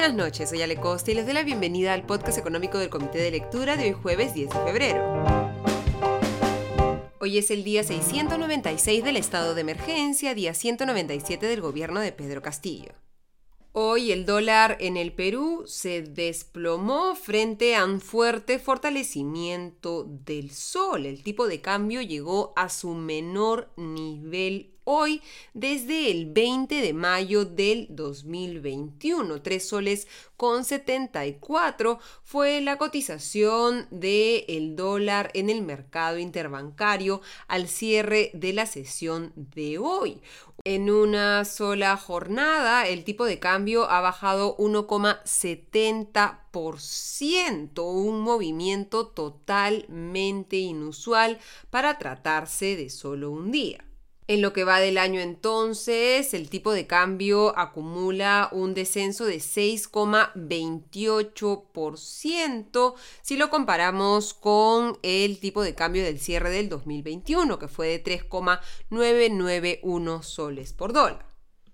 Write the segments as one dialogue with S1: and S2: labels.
S1: buenas noches, soy Ale Costa y les doy la bienvenida al podcast económico del Comité de Lectura de hoy jueves 10 de febrero. Hoy es el día 696 del estado de emergencia, día 197 del gobierno de Pedro Castillo. Hoy el dólar en el Perú se desplomó frente a un fuerte fortalecimiento del sol. El tipo de cambio llegó a su menor nivel hoy desde el 20 de mayo del 2021. Tres soles con 74 fue la cotización del el dólar en el mercado interbancario al cierre de la sesión de hoy. En una sola jornada, el tipo de cambio ha bajado 1,70%, un movimiento totalmente inusual para tratarse de solo un día. En lo que va del año entonces, el tipo de cambio acumula un descenso de 6,28% si lo comparamos con el tipo de cambio del cierre del 2021, que fue de 3,991 soles por dólar.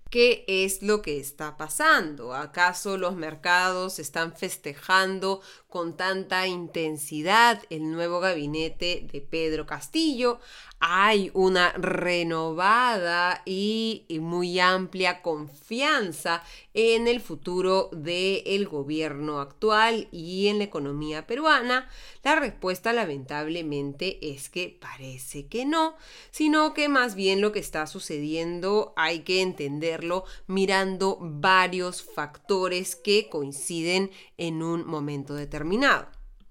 S1: ¿Qué es lo que está pasando? ¿Acaso los mercados están festejando con tanta intensidad el nuevo gabinete de Pedro Castillo? Hay una renovada y muy amplia confianza en el futuro del gobierno actual y en la economía peruana. La respuesta lamentablemente es que parece que no, sino que más bien lo que está sucediendo hay que entenderlo mirando varios factores que coinciden en un momento determinado.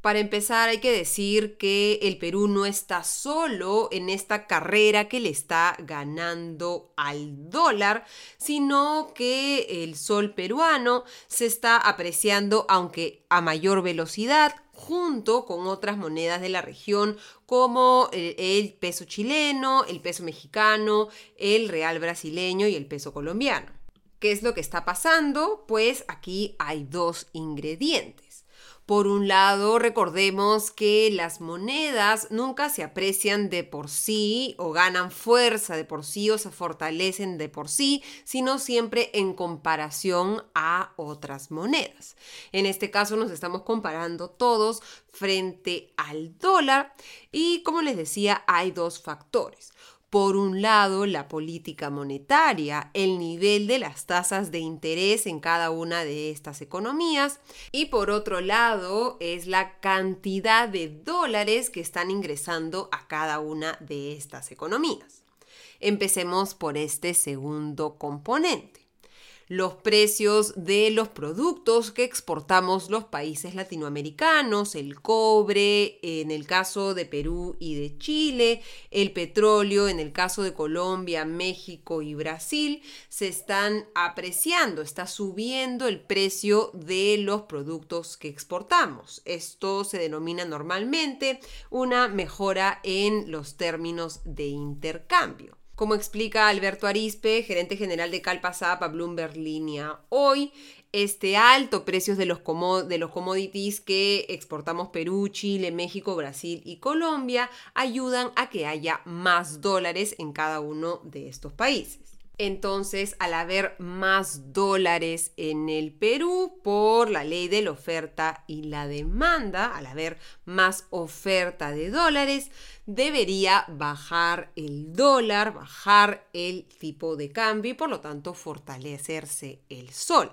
S1: Para empezar, hay que decir que el Perú no está solo en esta carrera que le está ganando al dólar, sino que el sol peruano se está apreciando, aunque a mayor velocidad, junto con otras monedas de la región como el, peso chileno, el peso mexicano, el real brasileño y el peso colombiano. ¿Qué es lo que está pasando? Pues aquí hay dos ingredientes. Por un lado, recordemos que las monedas nunca se aprecian de por sí o ganan fuerza de por sí o se fortalecen de por sí, sino siempre en comparación a otras monedas. En este caso nos estamos comparando todos frente al dólar y como les decía, hay dos factores. Por un lado, la política monetaria, el nivel de las tasas de interés en cada una de estas economías. Y por otro lado, es la cantidad de dólares que están ingresando a cada una de estas economías. Empecemos por este segundo componente los precios de los productos que exportamos los países latinoamericanos, el cobre en el caso de Perú y de Chile, el petróleo en el caso de Colombia, México y Brasil, se están apreciando, está subiendo el precio de los productos que exportamos. Esto se denomina normalmente una mejora en los términos de intercambio. Como explica Alberto Arispe, gerente general de Calpasap a Bloomberg Línea, hoy este alto precios de los, de los commodities que exportamos Perú, Chile, México, Brasil y Colombia ayudan a que haya más dólares en cada uno de estos países. Entonces, al haber más dólares en el Perú por la ley de la oferta y la demanda, al haber más oferta de dólares, debería bajar el dólar, bajar el tipo de cambio y por lo tanto fortalecerse el sol.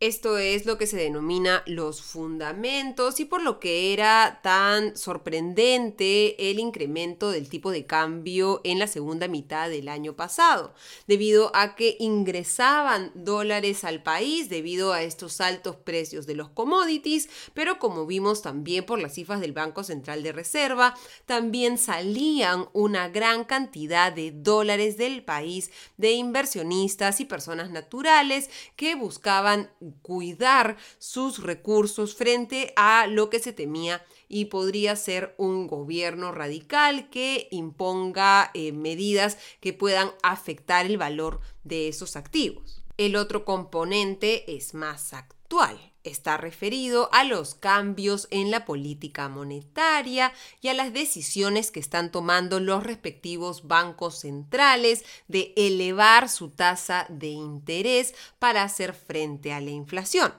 S1: Esto es lo que se denomina los fundamentos y por lo que era tan sorprendente el incremento del tipo de cambio en la segunda mitad del año pasado, debido a que ingresaban dólares al país debido a estos altos precios de los commodities, pero como vimos también por las cifras del Banco Central de Reserva, también salían una gran cantidad de dólares del país de inversionistas y personas naturales que buscaban cuidar sus recursos frente a lo que se temía y podría ser un gobierno radical que imponga eh, medidas que puedan afectar el valor de esos activos. El otro componente es más actual está referido a los cambios en la política monetaria y a las decisiones que están tomando los respectivos bancos centrales de elevar su tasa de interés para hacer frente a la inflación.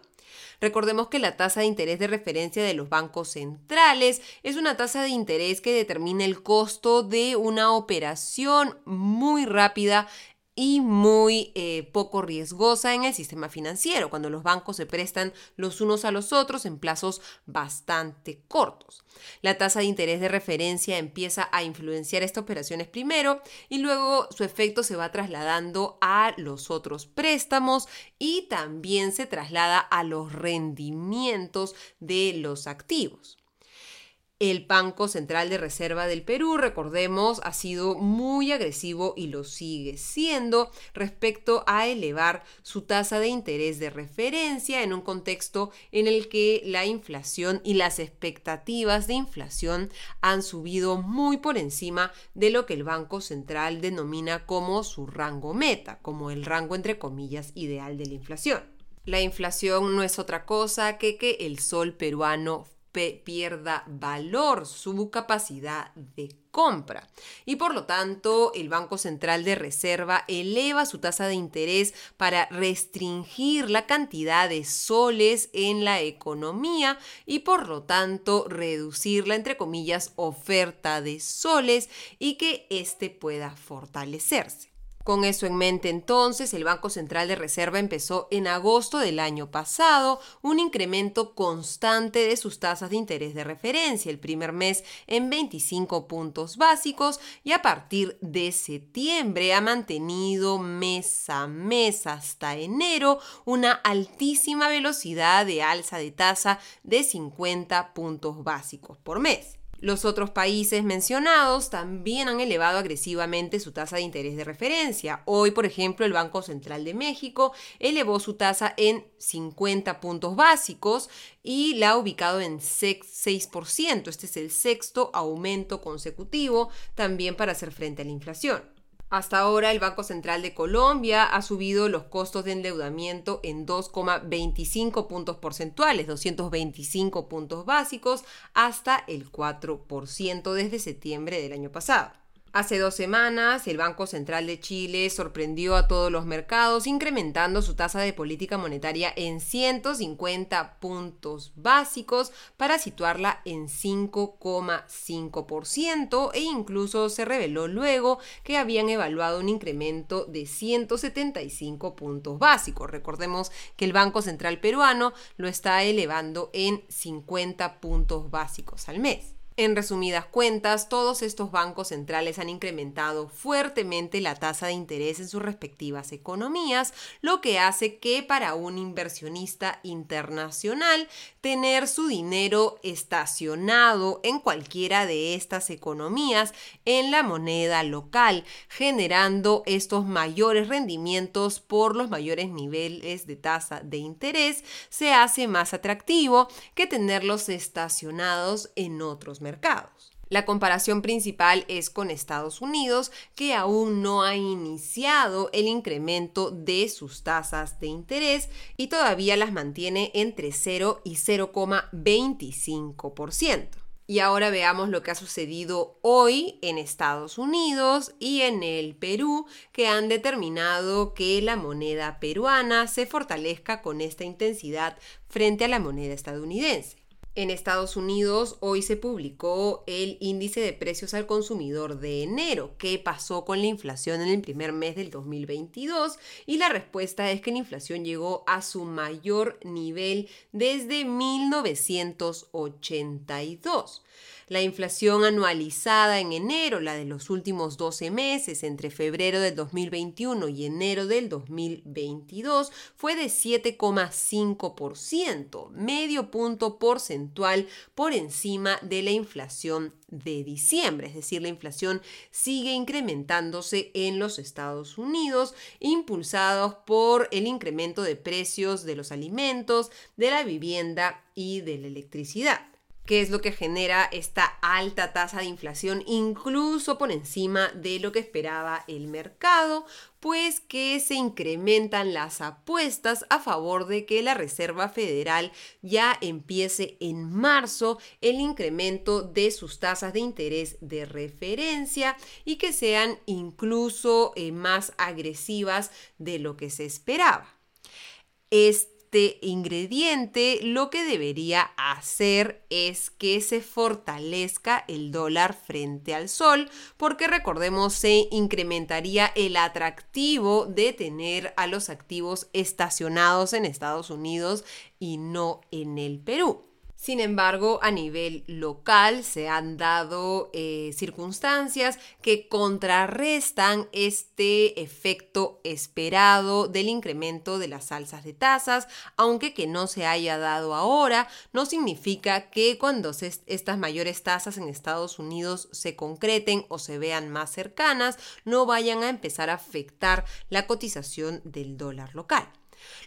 S1: Recordemos que la tasa de interés de referencia de los bancos centrales es una tasa de interés que determina el costo de una operación muy rápida y muy eh, poco riesgosa en el sistema financiero, cuando los bancos se prestan los unos a los otros en plazos bastante cortos. La tasa de interés de referencia empieza a influenciar estas operaciones primero y luego su efecto se va trasladando a los otros préstamos y también se traslada a los rendimientos de los activos. El Banco Central de Reserva del Perú, recordemos, ha sido muy agresivo y lo sigue siendo respecto a elevar su tasa de interés de referencia en un contexto en el que la inflación y las expectativas de inflación han subido muy por encima de lo que el Banco Central denomina como su rango meta, como el rango entre comillas ideal de la inflación. La inflación no es otra cosa que que el sol peruano pierda valor, su capacidad de compra. Y por lo tanto, el Banco Central de Reserva eleva su tasa de interés para restringir la cantidad de soles en la economía y por lo tanto reducir la, entre comillas, oferta de soles y que éste pueda fortalecerse. Con eso en mente entonces, el Banco Central de Reserva empezó en agosto del año pasado un incremento constante de sus tasas de interés de referencia, el primer mes en 25 puntos básicos y a partir de septiembre ha mantenido mes a mes hasta enero una altísima velocidad de alza de tasa de 50 puntos básicos por mes. Los otros países mencionados también han elevado agresivamente su tasa de interés de referencia. Hoy, por ejemplo, el Banco Central de México elevó su tasa en 50 puntos básicos y la ha ubicado en 6%. Este es el sexto aumento consecutivo también para hacer frente a la inflación. Hasta ahora el Banco Central de Colombia ha subido los costos de endeudamiento en 2,25 puntos porcentuales, 225 puntos básicos, hasta el 4% desde septiembre del año pasado. Hace dos semanas, el Banco Central de Chile sorprendió a todos los mercados incrementando su tasa de política monetaria en 150 puntos básicos para situarla en 5,5% e incluso se reveló luego que habían evaluado un incremento de 175 puntos básicos. Recordemos que el Banco Central peruano lo está elevando en 50 puntos básicos al mes. En resumidas cuentas, todos estos bancos centrales han incrementado fuertemente la tasa de interés en sus respectivas economías, lo que hace que para un inversionista internacional tener su dinero estacionado en cualquiera de estas economías en la moneda local, generando estos mayores rendimientos por los mayores niveles de tasa de interés, se hace más atractivo que tenerlos estacionados en otros mercados. La comparación principal es con Estados Unidos, que aún no ha iniciado el incremento de sus tasas de interés y todavía las mantiene entre 0 y 0,25%. Y ahora veamos lo que ha sucedido hoy en Estados Unidos y en el Perú, que han determinado que la moneda peruana se fortalezca con esta intensidad frente a la moneda estadounidense. En Estados Unidos hoy se publicó el índice de precios al consumidor de enero. ¿Qué pasó con la inflación en el primer mes del 2022? Y la respuesta es que la inflación llegó a su mayor nivel desde 1982. La inflación anualizada en enero, la de los últimos 12 meses, entre febrero del 2021 y enero del 2022, fue de 7,5%, medio punto porcentual por encima de la inflación de diciembre, es decir, la inflación sigue incrementándose en los Estados Unidos, impulsados por el incremento de precios de los alimentos, de la vivienda y de la electricidad. ¿Qué es lo que genera esta alta tasa de inflación, incluso por encima de lo que esperaba el mercado, pues que se incrementan las apuestas a favor de que la Reserva Federal ya empiece en marzo el incremento de sus tasas de interés de referencia y que sean incluso eh, más agresivas de lo que se esperaba. Este ingrediente lo que debería hacer es que se fortalezca el dólar frente al sol, porque recordemos se incrementaría el atractivo de tener a los activos estacionados en Estados Unidos y no en el Perú. Sin embargo, a nivel local se han dado eh, circunstancias que contrarrestan este efecto esperado del incremento de las alzas de tasas, aunque que no se haya dado ahora, no significa que cuando estas mayores tasas en Estados Unidos se concreten o se vean más cercanas, no vayan a empezar a afectar la cotización del dólar local.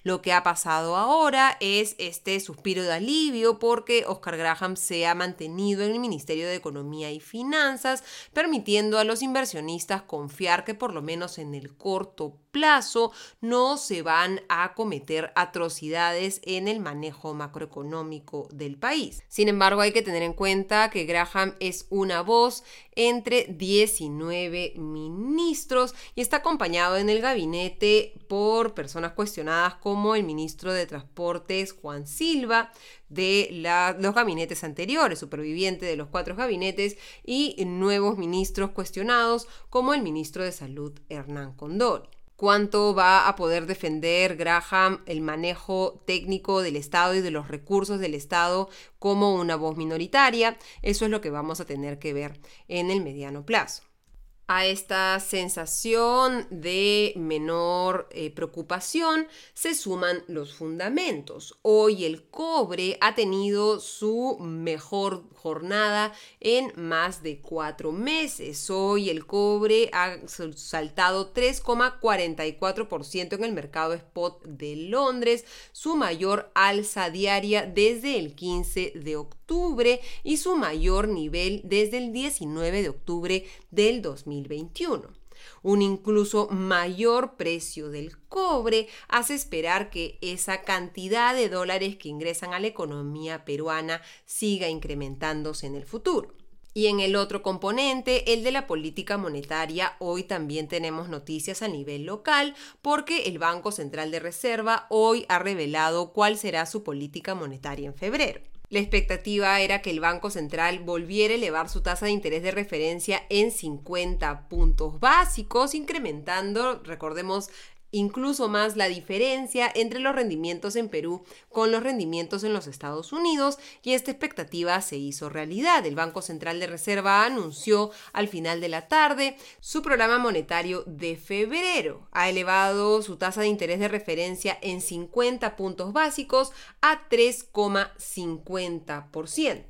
S1: Lo que ha pasado ahora es este suspiro de alivio porque Oscar Graham se ha mantenido en el Ministerio de Economía y Finanzas, permitiendo a los inversionistas confiar que por lo menos en el corto plazo no se van a cometer atrocidades en el manejo macroeconómico del país. Sin embargo, hay que tener en cuenta que Graham es una voz entre 19 ministros y está acompañado en el gabinete por personas cuestionadas como el ministro de Transportes Juan Silva, de los gabinetes anteriores, superviviente de los cuatro gabinetes, y nuevos ministros cuestionados como el ministro de Salud Hernán Condori cuánto va a poder defender Graham el manejo técnico del Estado y de los recursos del Estado como una voz minoritaria. Eso es lo que vamos a tener que ver en el mediano plazo a esta sensación de menor eh, preocupación se suman los fundamentos. Hoy el cobre ha tenido su mejor jornada en más de cuatro meses. Hoy el cobre ha saltado 3,44% en el mercado spot de Londres, su mayor alza diaria desde el 15 de octubre y su mayor nivel desde el 19 de octubre del 2021. Un incluso mayor precio del cobre hace esperar que esa cantidad de dólares que ingresan a la economía peruana siga incrementándose en el futuro. Y en el otro componente, el de la política monetaria, hoy también tenemos noticias a nivel local porque el Banco Central de Reserva hoy ha revelado cuál será su política monetaria en febrero. La expectativa era que el Banco Central volviera a elevar su tasa de interés de referencia en 50 puntos básicos, incrementando, recordemos, incluso más la diferencia entre los rendimientos en Perú con los rendimientos en los Estados Unidos y esta expectativa se hizo realidad. El Banco Central de Reserva anunció al final de la tarde su programa monetario de febrero. Ha elevado su tasa de interés de referencia en 50 puntos básicos a 3,50%.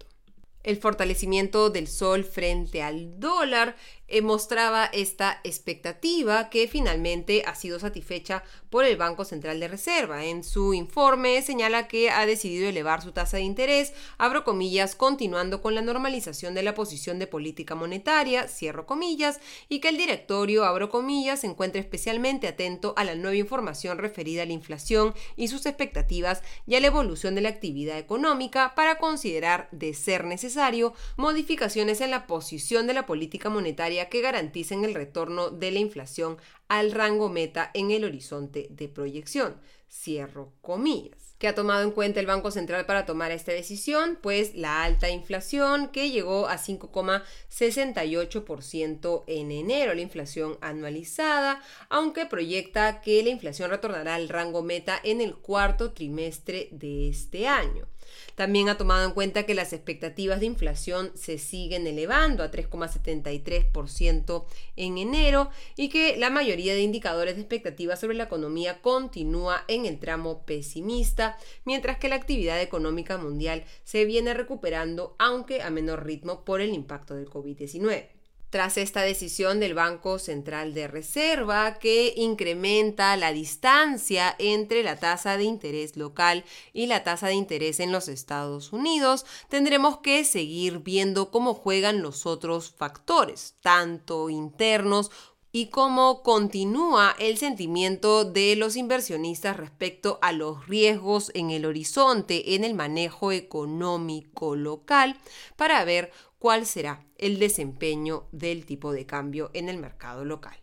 S1: El fortalecimiento del sol frente al dólar eh, mostraba esta expectativa que finalmente ha sido satisfecha por el Banco Central de Reserva. En su informe señala que ha decidido elevar su tasa de interés, abro comillas, continuando con la normalización de la posición de política monetaria, cierro comillas, y que el directorio, abro comillas, se encuentra especialmente atento a la nueva información referida a la inflación y sus expectativas y a la evolución de la actividad económica para considerar, de ser necesario, modificaciones en la posición de la política monetaria que garanticen el retorno de la inflación al rango meta en el horizonte de proyección. Cierro comillas. ¿Qué ha tomado en cuenta el Banco Central para tomar esta decisión? Pues la alta inflación que llegó a 5,68% en enero, la inflación anualizada, aunque proyecta que la inflación retornará al rango meta en el cuarto trimestre de este año. También ha tomado en cuenta que las expectativas de inflación se siguen elevando a 3,73% en enero y que la mayoría de indicadores de expectativas sobre la economía continúa en el tramo pesimista, mientras que la actividad económica mundial se viene recuperando, aunque a menor ritmo por el impacto del COVID-19 tras esta decisión del Banco Central de Reserva que incrementa la distancia entre la tasa de interés local y la tasa de interés en los Estados Unidos, tendremos que seguir viendo cómo juegan los otros factores, tanto internos y cómo continúa el sentimiento de los inversionistas respecto a los riesgos en el horizonte en el manejo económico local para ver cuál será el desempeño del tipo de cambio en el mercado local.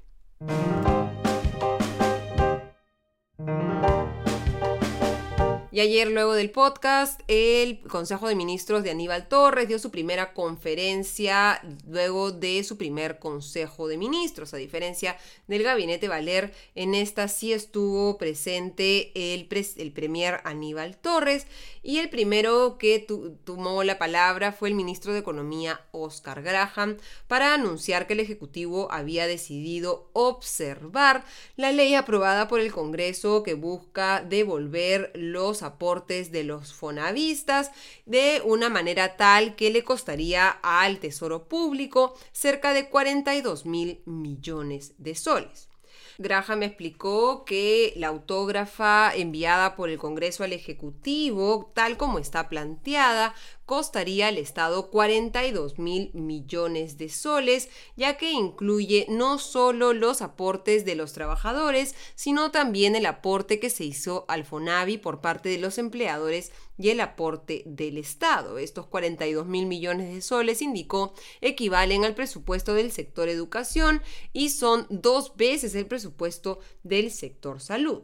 S1: Y ayer, luego del podcast, el Consejo de Ministros de Aníbal Torres dio su primera conferencia luego de su primer Consejo de Ministros. A diferencia del gabinete Valer, en esta sí estuvo presente el, el Premier Aníbal Torres y el primero que tomó la palabra fue el ministro de Economía Oscar Graham para anunciar que el Ejecutivo había decidido observar la ley aprobada por el Congreso que busca devolver los aportes de los fonavistas de una manera tal que le costaría al Tesoro Público cerca de 42 mil millones de soles. Graham explicó que la autógrafa enviada por el Congreso al Ejecutivo, tal como está planteada, costaría al Estado 42 mil millones de soles, ya que incluye no solo los aportes de los trabajadores, sino también el aporte que se hizo al FONAVI por parte de los empleadores y el aporte del Estado. Estos 42 mil millones de soles, indicó, equivalen al presupuesto del sector educación y son dos veces el presupuesto del sector salud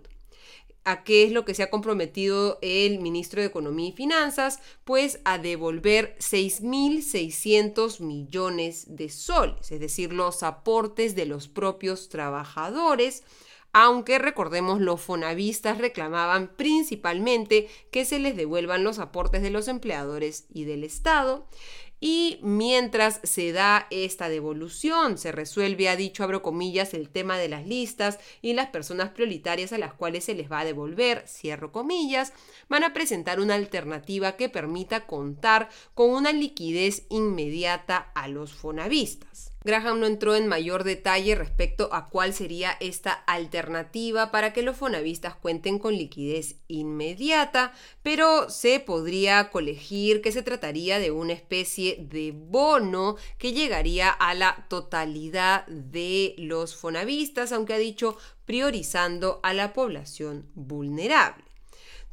S1: a qué es lo que se ha comprometido el ministro de Economía y Finanzas, pues a devolver 6.600 millones de soles, es decir, los aportes de los propios trabajadores, aunque recordemos los fonavistas reclamaban principalmente que se les devuelvan los aportes de los empleadores y del Estado. Y mientras se da esta devolución, se resuelve, ha dicho, abro comillas, el tema de las listas y las personas prioritarias a las cuales se les va a devolver, cierro comillas, van a presentar una alternativa que permita contar con una liquidez inmediata a los fonavistas. Graham no entró en mayor detalle respecto a cuál sería esta alternativa para que los fonavistas cuenten con liquidez inmediata, pero se podría colegir que se trataría de una especie de bono que llegaría a la totalidad de los fonavistas, aunque ha dicho priorizando a la población vulnerable.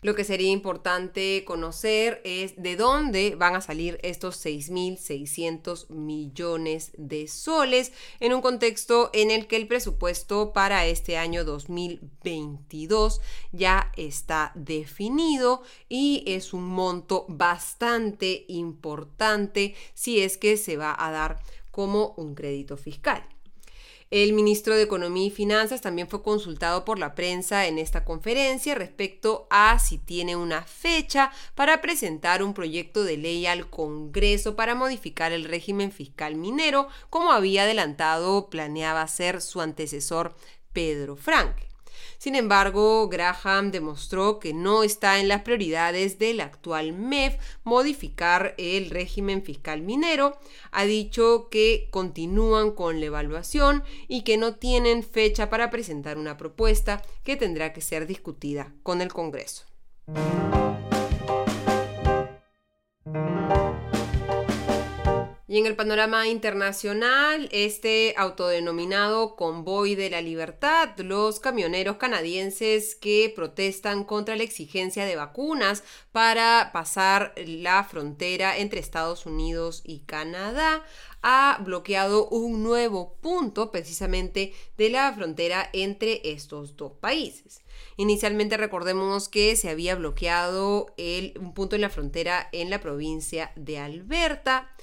S1: Lo que sería importante conocer es de dónde van a salir estos 6.600 millones de soles en un contexto en el que el presupuesto para este año 2022 ya está definido y es un monto bastante importante si es que se va a dar como un crédito fiscal. El ministro de Economía y Finanzas también fue consultado por la prensa en esta conferencia respecto a si tiene una fecha para presentar un proyecto de ley al Congreso para modificar el régimen fiscal minero, como había adelantado planeaba hacer su antecesor Pedro Frank. Sin embargo, Graham demostró que no está en las prioridades del actual MEF modificar el régimen fiscal minero. Ha dicho que continúan con la evaluación y que no tienen fecha para presentar una propuesta que tendrá que ser discutida con el Congreso. Y en el panorama internacional, este autodenominado convoy de la libertad, los camioneros canadienses que protestan contra la exigencia de vacunas para pasar la frontera entre Estados Unidos y Canadá, ha bloqueado un nuevo punto precisamente de la frontera entre estos dos países. Inicialmente recordemos que se había bloqueado un punto en la frontera en la provincia de Alberta.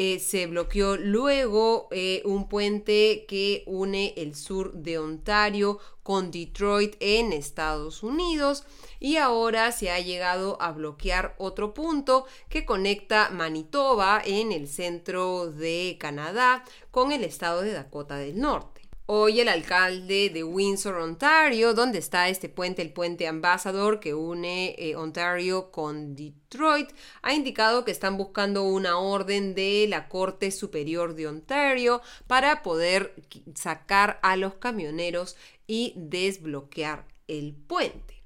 S1: Eh, se bloqueó luego eh, un puente que une el sur de Ontario con Detroit en Estados Unidos y ahora se ha llegado a bloquear otro punto que conecta Manitoba en el centro de Canadá con el estado de Dakota del Norte. Hoy el alcalde de Windsor, Ontario, donde está este puente, el puente Ambassador que une eh, Ontario con Detroit, ha indicado que están buscando una orden de la Corte Superior de Ontario para poder sacar a los camioneros y desbloquear el puente.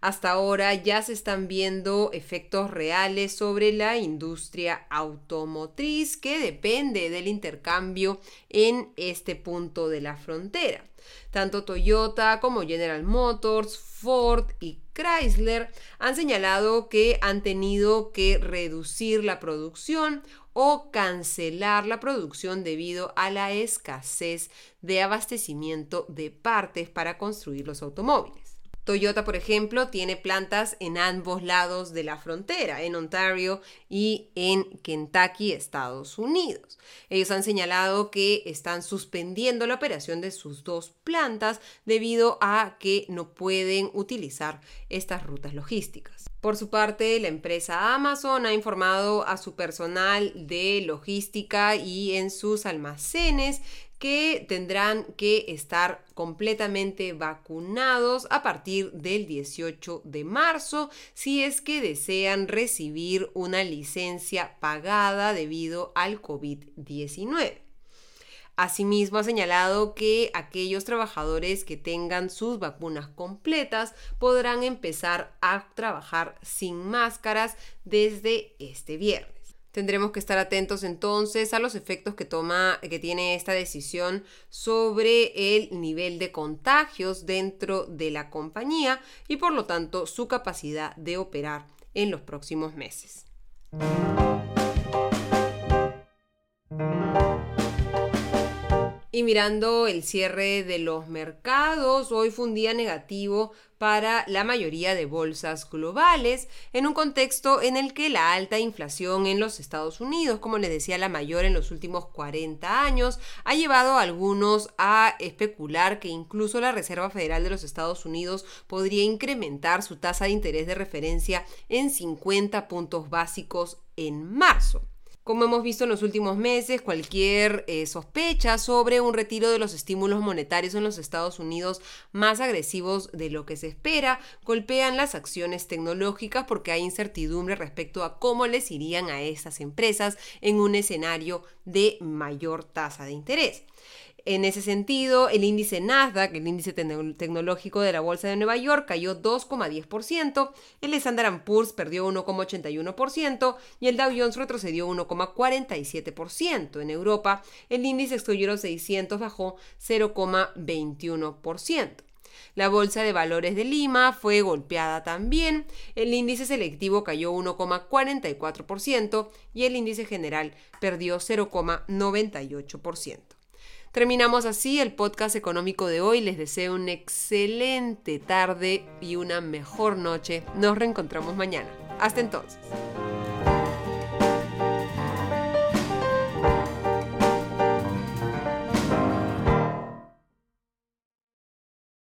S1: Hasta ahora ya se están viendo efectos reales sobre la industria automotriz que depende del intercambio en este punto de la frontera. Tanto Toyota como General Motors, Ford y Chrysler han señalado que han tenido que reducir la producción o cancelar la producción debido a la escasez de abastecimiento de partes para construir los automóviles. Toyota, por ejemplo, tiene plantas en ambos lados de la frontera, en Ontario y en Kentucky, Estados Unidos. Ellos han señalado que están suspendiendo la operación de sus dos plantas debido a que no pueden utilizar estas rutas logísticas. Por su parte, la empresa Amazon ha informado a su personal de logística y en sus almacenes que tendrán que estar completamente vacunados a partir del 18 de marzo si es que desean recibir una licencia pagada debido al COVID-19. Asimismo, ha señalado que aquellos trabajadores que tengan sus vacunas completas podrán empezar a trabajar sin máscaras desde este viernes. Tendremos que estar atentos entonces a los efectos que toma, que tiene esta decisión sobre el nivel de contagios dentro de la compañía y por lo tanto su capacidad de operar en los próximos meses. Y mirando el cierre de los mercados, hoy fue un día negativo para la mayoría de bolsas globales, en un contexto en el que la alta inflación en los Estados Unidos, como les decía, la mayor en los últimos 40 años, ha llevado a algunos a especular que incluso la Reserva Federal de los Estados Unidos podría incrementar su tasa de interés de referencia en 50 puntos básicos en marzo. Como hemos visto en los últimos meses, cualquier eh, sospecha sobre un retiro de los estímulos monetarios en los Estados Unidos más agresivos de lo que se espera golpean las acciones tecnológicas porque hay incertidumbre respecto a cómo les irían a estas empresas en un escenario de mayor tasa de interés. En ese sentido, el índice Nasdaq, el índice tecnológico de la Bolsa de Nueva York, cayó 2,10%, el Standard Poor's perdió 1,81% y el Dow Jones retrocedió 1,47%. En Europa, el índice Euro 600 bajó 0,21%. La bolsa de valores de Lima fue golpeada también, el índice selectivo cayó 1,44% y el índice general perdió 0,98%. Terminamos así el podcast económico de hoy. Les deseo una excelente tarde y una mejor noche. Nos reencontramos mañana. Hasta entonces.